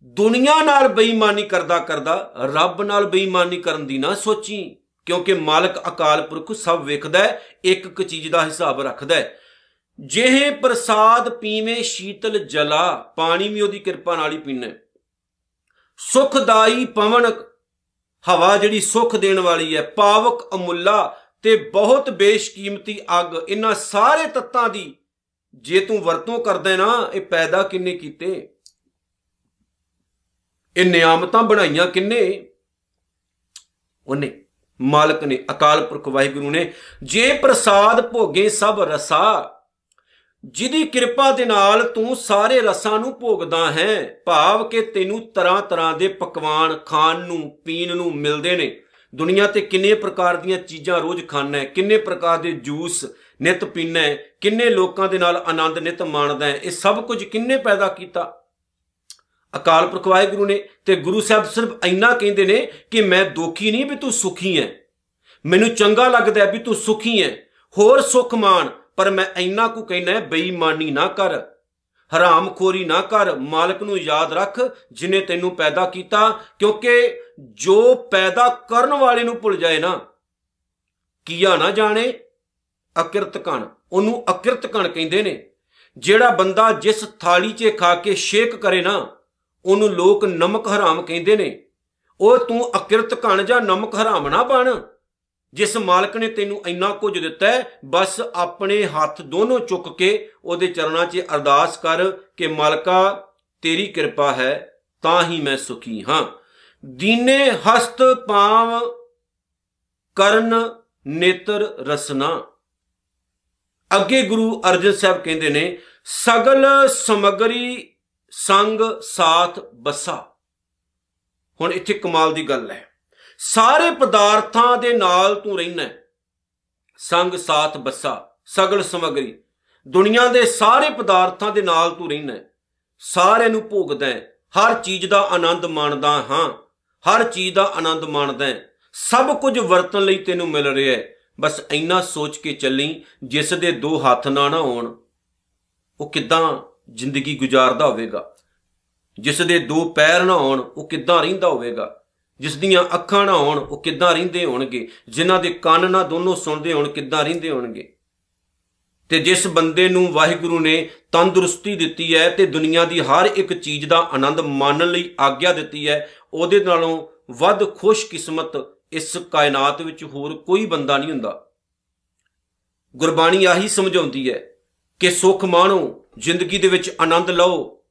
ਦੁਨੀਆ ਨਾਲ ਬੇਈਮਾਨੀ ਕਰਦਾ ਕਰਦਾ ਰੱਬ ਨਾਲ ਬੇਈਮਾਨੀ ਕਰਨ ਦੀ ਨਾ ਸੋਚੀ। ਕਿਉਂਕਿ ਮਾਲਕ ਅਕਾਲ ਪੁਰਖ ਸਭ ਵੇਖਦਾ ਹੈ, ਇੱਕ ਇੱਕ ਚੀਜ਼ ਦਾ ਹਿਸਾਬ ਰੱਖਦਾ ਹੈ। ਜਿਹੇ ਪ੍ਰਸਾਦ ਪੀਵੇਂ ਸ਼ੀਤਲ ਜਲਾ, ਪਾਣੀ ਵੀ ਉਹਦੀ ਕਿਰਪਾ ਨਾਲ ਹੀ ਪੀਣਾ ਸੁਖਦਾਈ ਪਵਨ, ਹਵਾ ਜਿਹੜੀ ਸੁਖ ਦੇਣ ਵਾਲੀ ਹੈ, ਪਾਵਕ ਅਮੁੱਲਾ ਤੇ ਬਹੁਤ ਬੇਸ਼ਕੀਮਤੀ ਅੱਗ, ਇਹਨਾਂ ਸਾਰੇ ਤੱਤਾਂ ਦੀ ਜੇ ਤੂੰ ਵਰਤੋਂ ਕਰਦਾ ਨਾ, ਇਹ ਪੈਦਾ ਕਿੰਨੇ ਕੀਤੇ? ਇਹ ਨਿਆਮਤਾਂ ਬਣਾਈਆਂ ਕਿੰਨੇ? ਉਹਨੇ ਮਾਲਕ ਨੇ, ਅਕਾਲ ਪੁਰਖ ਵਾਹਿਗੁਰੂ ਨੇ, ਜੇ ਪ੍ਰਸਾਦ ਭੋਗੇ ਸਭ ਰਸਾ, ਜਿਹਦੀ ਕਿਰਪਾ ਦੇ ਨਾਲ ਤੂੰ ਸਾਰੇ ਰਸਾਂ ਨੂੰ ਭੋਗਦਾ ਹੈ, ਭਾਵ ਕਿ ਤੈਨੂੰ ਤਰ੍ਹਾਂ ਤਰ੍ਹਾਂ ਦੇ ਪਕਵਾਨ ਖਾਣ ਨੂੰ, ਪੀਣ ਨੂੰ ਮਿਲਦੇ ਨੇ। ਦੁਨੀਆ ਤੇ ਕਿੰਨੇ ਪ੍ਰਕਾਰ ਦੀਆਂ ਚੀਜ਼ਾਂ ਰੋਜ਼ ਖਾਣਾ ਹੈ, ਕਿੰਨੇ ਪ੍ਰਕਾਰ ਦੇ ਜੂਸ ਨਿਤ ਪੀਣਾ ਹੈ, ਕਿੰਨੇ ਲੋਕਾਂ ਦੇ ਨਾਲ ਆਨੰਦ ਨਿਤ ਮਾਣਦਾ ਹੈ, ਇਹ ਸਭ ਕੁਝ ਕਿੰਨੇ ਪੈਦਾ ਕੀਤਾ? ਅਕਾਲ ਪੁਰਖ ਵਾਹਿਗੁਰੂ ਨੇ ਤੇ ਗੁਰੂ ਸਾਹਿਬ ਸਿਰਫ ਇੰਨਾ ਕਹਿੰਦੇ ਨੇ ਕਿ ਮੈਂ ਦੁਖੀ ਨਹੀਂ ਵੀ ਤੂੰ ਸੁਖੀ ਹੈ ਮੈਨੂੰ ਚੰਗਾ ਲੱਗਦਾ ਵੀ ਤੂੰ ਸੁਖੀ ਹੈ ਹੋਰ ਸੁਖ ਮਾਣ, ਪਰ ਮੈਂ ਇੰਨਾ ਕੁ ਕਹਿਣਾ ਬੇਈਮਾਨੀ ਨਾ ਕਰ। ਹਰਾਮਖੋਰੀ ਨਾ ਕਰ। ਮਾਲਕ ਨੂੰ ਯਾਦ ਰੱਖ ਜਿਨੇ ਤੈਨੂੰ ਪੈਦਾ ਕੀਤਾ, ਕਿਉਂਕਿ ਜੋ ਪੈਦਾ ਕਰਨ ਵਾਲੇ ਨੂੰ ਭੁੱਲ ਜਾਏ ਨਾ, ਕੀਆ ਨਾ ਜਾਣੇ, ਅਕਿਰਤ ਕਣ। ਉਹਨੂੰ ਅਕਿਰਤ ਕਣ ਕਹਿੰਦੇ ਨੇ। ਜਿਹੜਾ ਬੰਦਾ ਜਿਸ ਥਾਲੀ 'ਚ ਖਾ ਕੇ ਸ਼ੇਕ ਕਰੇ ਨਾ ਉਹਨੂੰ ਲੋਕ ਨਮਕ ਹਰਾਮ ਕਹਿੰਦੇ ਨੇ। ਉਹ ਤੂੰ ਅਕਿਰਤ ਕਣ ਜਾਂ ਨਮਕ ਹਰਾਮ ਨਾ ਬਣ। ਜਿਸ ਮਾਲਕ ਨੇ ਤੈਨੂੰ ਇੰਨਾ ਕੁਝ ਦਿੱਤਾ ਹੈ, ਬਸ ਆਪਣੇ ਹੱਥ ਦੋਨੋਂ ਚੁੱਕ ਕੇ ਉਹਦੇ ਚਰਨਾਂ 'ਚ ਅਰਦਾਸ ਕਰ ਕਿ ਮਾਲਕਾ, ਤੇਰੀ ਕਿਰਪਾ ਹੈ, ਤਾਂ ਹੀ ਮੈਂ ਸੁਖੀ ਹਾਂ। ਦੀਨੇ ਹਸਤ ਪਾਵ ਕਰਨ ਨੇਤਰ ਰਸਨਾ। ਅੱਗੇ ਗੁਰੂ ਅਰਜਨ ਸਾਹਿਬ ਕਹਿੰਦੇ ਨੇ, ਸਗਲ ਸਮਗਰੀ ਸੰਗ ਸਾਥ ਬਸਾ। ਹੁਣ ਇੱਥੇ ਕਮਾਲ ਦੀ ਗੱਲ ਹੈ। ਸਾਰੇ ਪਦਾਰਥਾਂ ਦੇ ਨਾਲ ਤੂੰ ਰਹਿਣਾ ਸੰਗ ਸਾਥ ਬਸਾ, ਸਗਲ ਸਮਗਰੀ, ਦੁਨੀਆ ਦੇ ਸਾਰੇ ਪਦਾਰਥਾਂ ਦੇ ਨਾਲ ਤੂੰ ਰਹਿਣਾ ਸਾਰੇ ਨੂੰ ਭੋਗਦਾ ਹੈ। ਹਰ ਚੀਜ਼ ਦਾ ਆਨੰਦ ਮਾਣਦਾ ਹਾਂ। ਹਰ ਚੀਜ਼ ਦਾ ਆਨੰਦ ਮਾਣਦਾ ਹੈ। ਸਭ ਕੁਝ ਵਰਤਣ ਲਈ ਤੈਨੂੰ ਮਿਲ ਰਿਹਾ ਹੈ। ਬਸ ਇੰਨਾ ਸੋਚ ਕੇ ਚੱਲੀ, ਜਿਸ ਦੇ ਦੋ ਹੱਥ ਨਾ ਨਾ ਹੋਣ। ਉਹ ਕਿੱਦਾਂ ਜ਼ਿੰਦਗੀ ਗੁਜ਼ਾਰਦਾ ਹੋਵੇਗਾ। ਜਿਸ ਦੇ ਦੋ ਪੈਰ ਨਾ ਹੋਣ, ਉਹ ਕਿੱਦਾਂ ਰਹਿੰਦਾ ਹੋਵੇਗਾ? ਜਿਸ ਦੀਆਂ ਅੱਖਾਂ ਨਾ ਹੋਣ, ਉਹ ਕਿੱਦਾਂ ਰਹਿੰਦੇ ਹੋਣਗੇ? ਜਿਨ੍ਹਾਂ ਦੇ ਕੰਨ ਨਾ ਦੋਨੋਂ ਸੁਣਦੇ ਹੋਣ, ਕਿੱਦਾਂ ਰਹਿੰਦੇ ਹੋਣਗੇ? ਤੇ ਜਿਸ ਬੰਦੇ ਨੂੰ ਵਾਹਿਗੁਰੂ ਨੇ ਤੰਦਰੁਸਤੀ ਦਿੱਤੀ ਹੈ ਤੇ ਦੁਨੀਆ ਦੀ ਹਰ ਇੱਕ ਚੀਜ਼ ਦਾ ਆਨੰਦ ਮਾਣਨ ਲਈ ਆਗਿਆ ਦਿੱਤੀ ਹੈ, ਉਹਦੇ ਨਾਲੋਂ ਵੱਧ ਖੁਸ਼ਕਿਸਮਤ ਇਸ ਕਾਇਨਾਤ ਵਿੱਚ ਹੋਰ ਕੋਈ ਬੰਦਾ ਨਹੀਂ ਹੁੰਦਾ। ਗੁਰਬਾਣੀ ਆਹੀ ਸਮਝਾਉਂਦੀ ਹੈ ਕਿ ਸੁਖ ਮਾਣੋ, ਜ਼ਿੰਦਗੀ ਦੇ ਵਿੱਚ ਆਨੰਦ ਲਓ।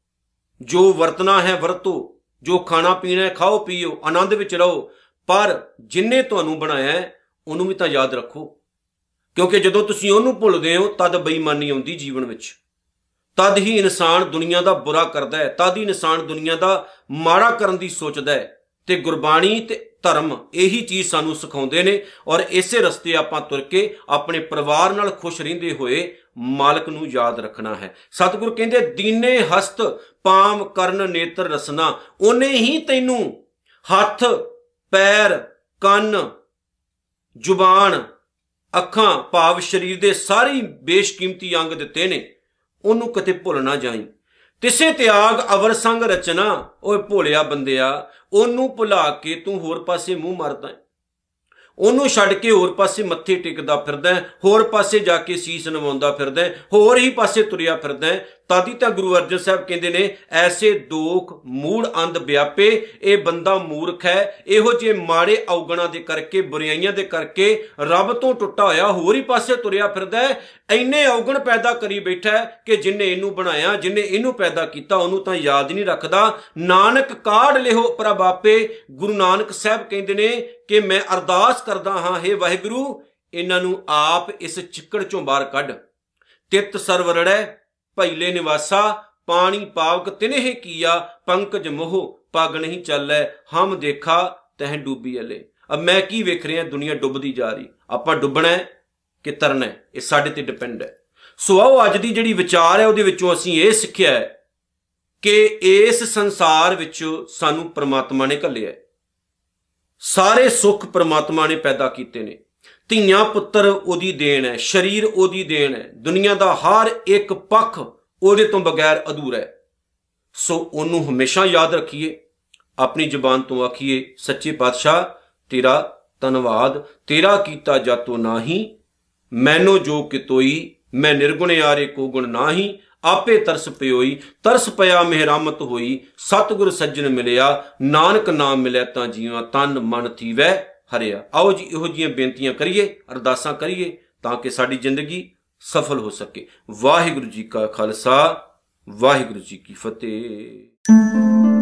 ਜੋ ਵਰਤਣਾ ਹੈ ਵਰਤੋ, ਜੋ ਖਾਣਾ ਪੀਣਾ ਹੈ ਖਾਓ ਪੀਓ, ਆਨੰਦ ਵਿੱਚ ਰਹੋ। ਪਰ ਜਿਨਨੇ ਤੁਹਾਨੂੰ ਬਣਾਇਆ ਹੈ, ਉਹਨੂੰ ਵੀ ਤਾਂ ਯਾਦ ਰੱਖੋ। ਕਿਉਂਕਿ ਜਦੋਂ ਤੁਸੀਂ ਉਹਨੂੰ ਭੁੱਲਦੇ ਹੋ, ਤਦ ਬੇਈਮਾਨੀ ਆਉਂਦੀ ਜੀਵਨ ਵਿੱਚ। ਤਦ ਹੀ ਇਨਸਾਨ ਦੁਨੀਆ ਦਾ ਬੁਰਾ ਕਰਦਾ ਹੈ, ਤਦ ਹੀ ਇਨਸਾਨ ਦੁਨੀਆ ਦਾ ਮਾੜਾ ਕਰਨ ਦੀ ਸੋਚਦਾ ਹੈ। ਤੇ ਗੁਰਬਾਣੀ ਤੇ ਧਰਮ ਇਹੀ ਚੀਜ਼ ਸਾਨੂੰ ਸਿਖਾਉਂਦੇ ਨੇ ਔਰ ਇਸੇ ਰਸਤੇ ਆਪਾਂ ਤੁਰ ਕੇ ਆਪਣੇ ਪਰਿਵਾਰ ਨਾਲ ਖੁਸ਼ ਰਹਿੰਦੇ ਹੋਏ ਮਾਲਕ ਨੂੰ ਯਾਦ ਰੱਖਣਾ ਹੈ। ਸਤਿਗੁਰ ਕਹਿੰਦੇ, ਦੀਨੇ ਹਸਤ ਪਾਮ ਕਰਨ ਨੇਤਰ ਰਸਨਾ, ਉਹਨੇ ਹੀ ਤੈਨੂੰ ਹੱਥ, ਪੈਰ, ਕੰਨ, ਜ਼ੁਬਾਨ, ਅੱਖਾਂ, ਭਾਵ ਸਰੀਰ ਦੇ ਸਾਰੇ ਬੇਸ਼ਕੀਮਤੀ ਅੰਗ ਦਿੱਤੇ ਨੇ। ਉਹਨੂੰ ਕਿਤੇ ਭੁੱਲ ਨਾ ਜਾਈ। ਤਿਸੇ ਤਿਆਗ ਅਵਰ ਸੰਗ ਰਚਨਾ, ਓਏ ਭੋਲਿਆ ਬੰਦਿਆ, ਉਹਨੂੰ ਭੁਲਾ ਕੇ ਤੂੰ ਹੋਰ ਪਾਸੇ ਮੂੰਹ ਮਾਰਦਾ ਹੈ ਉਹਨੂੰ ਛੱਡ ਕੇ ਹੋਰ ਪਾਸੇ ਮੱਥੇ ਟਿਕਦਾ ਫਿਰਦਾ ਹੋਰ ਪਾਸੇ ਜਾ ਕੇ ਸੀਸ ਨਵਾਉਂਦਾ ਫਿਰਦਾ ਹੋਰ ਹੀ ਪਾਸੇ ਤੁਰਿਆ ਫਿਰਦਾ ਤਾਦੀ ਤਾਂ ਗੁਰੂ ਅਰਜਨ ਸਾਹਿਬ ਕਹਿੰਦੇ ਨੇ, ਐਸੇ ਦੋਖ ਮੂੜ ਅੰਧ ਵਿਆਪੇ, ਇਹ ਬੰਦਾ ਮੂਰਖ ਹੈ, ਇਹੋ ਜਿਹੇ ਮਾੜੇ ਔਗਣਾਂ ਦੇ ਕਰਕੇ ਬੁਰਾਈਆਂ ਦੇ ਕਰਕੇ ਰੱਬ ਤੋਂ ਟੁੱਟਾ ਹੋਇਆ, ਹੋਰ ਹੀ ਪਾਸੇ ਤੁਰਿਆ ਫਿਰਦਾ ਹੈ ਐਨੇ ਔਗਣ ਪੈਦਾ ਕਰੀ ਬੈਠਾ ਕਿ ਜਿਨੇ ਇਹਨੂੰ ਬਣਾਇਆ, ਜਿਨੇ ਇਹਨੂੰ ਪੈਦਾ ਕੀਤਾ, ਉਹਨੂੰ ਤਾਂ ਯਾਦ ਨਹੀਂ ਰੱਖਦਾ। ਨਾਨਕ ਕਾੜ ਲਿਓ ਪ੍ਰਭਾਪੇ ਗੁਰੂ ਨਾਨਕ ਸਾਹਿਬ ਕਹਿੰਦੇ ਨੇ ਕਿ ਮੈਂ ਅਰਦਾਸ ਕਰਦਾ ਹਾਂ हे ਵਾਹਿਗੁਰੂ, ਇਹਨਾਂ ਨੂੰ ਆਪ ਇਸ ਚਿੱਕੜ ਚੋਂ ਬਾਹਰ ਕੱਢ। ਤਿਤ ਸਰਵਰੜੈ ਭੈਲੇ ਨਿਵਾਸਾ, ਪਾਣੀ ਪਾਵਕ ਤਿਨਹਿ ਕੀਆ, ਪੰਕਜ ਮੋਹ, ਪਗ ਨਹੀਂ ਚੱਲੈ, ਹਮ ਦੇਖਾ, ਤਹਿ ਡੂਬੀ ਅਲੇ। ਅਬ ਮੈਂ ਕੀ ਵੇਖ ਰਿਹਾ, ਦੁਨੀਆ ਡੁੱਬਦੀ ਜਾ ਰਹੀ। ਆਪਾਂ ਡੁੱਬਣਾ ਹੈ ਕਿ ਤਰਨਾ ਹੈ ਇਹ ਸਾਡੇ ਤੇ ਡਿਪੈਂਡ ਹੈ। ਸੋ ਆਓ ਅੱਜ ਦੀ ਜਿਹੜੀ ਵਿਚਾਰ ਹੈ, ਉਹਦੇ ਵਿੱਚੋਂ ਅਸੀਂ ਇਹ ਸਿੱਖਿਆ ਹੈ ਕਿ ਇਸ ਸੰਸਾਰ ਵਿੱਚ ਸਾਨੂੰ ਪ੍ਰਮਾਤਮਾ ਨੇ ਘੱਲਿਆ ਸਾਰੇ ਸੁੱਖ ਪ੍ਰਮਾਤਮਾ ਨੇ ਪੈਦਾ ਕੀਤੇ ਨੇ। ਧੀਆਂ ਪੁੱਤਰ ਉਹਦੀ ਦੇਣ ਹੈ, ਸਰੀਰ ਉਹਦੀ ਦੇਣ ਹੈ, ਦੁਨੀਆ ਦਾ ਹਰ ਇੱਕ ਪੱਖ ਉਹਦੇ ਤੋਂ ਬਗੈਰ ਅਧੂਰਾ ਹੈ। ਸੋ ਉਹਨੂੰ ਹਮੇਸ਼ਾ ਯਾਦ ਰੱਖੀਏ, ਆਪਣੀ ਜ਼ੁਬਾਨ ਤੋਂ ਆਖੀਏ, ਸੱਚੇ ਪਾਤਸ਼ਾਹ, ਤੇਰਾ ਧੰਨਵਾਦ, ਤੇਰਾ ਕੀਤਾ ਜਾਤੋ ਨਾਹੀ, ਮੈਨੋ ਜੋ ਕਿਤੋਈ, ਮੈਂ ਨਿਰਗੁਣ ਆਰੇ ਕੋ ਗੁਣ ਨਾਹੀ, ਆਪੇ ਤਰਸ ਪਿਓਈ, ਤਰਸ ਪਿਆ ਮਿਹਰਮਤ ਹੋਈ, ਸਤਿਗੁਰ ਸੱਜਣ ਮਿਲਿਆ, ਨਾਨਕ ਨਾਮ ਮਿਲਿਆ ਤਾਂ ਜੀਵਾਂ, ਤਨ ਮਨ ਥੀਵੈ। ਹਰਿਆ ਆਓ ਜੀ, ਇਹੋ ਜੀਆਂ ਬੇਨਤੀਆਂ ਕਰੀਏ, ਅਰਦਾਸਾਂ ਕਰੀਏ ਤਾਂ ਕਿ ਸਾਡੀ ਜ਼ਿੰਦਗੀ ਸਫਲ ਹੋ ਸਕੇ। ਵਾਹਿਗੁਰੂ ਜੀ ਕਾ ਖਾਲਸਾ, ਵਾਹਿਗੁਰੂ ਜੀ ਕੀ ਫਤਿਹ।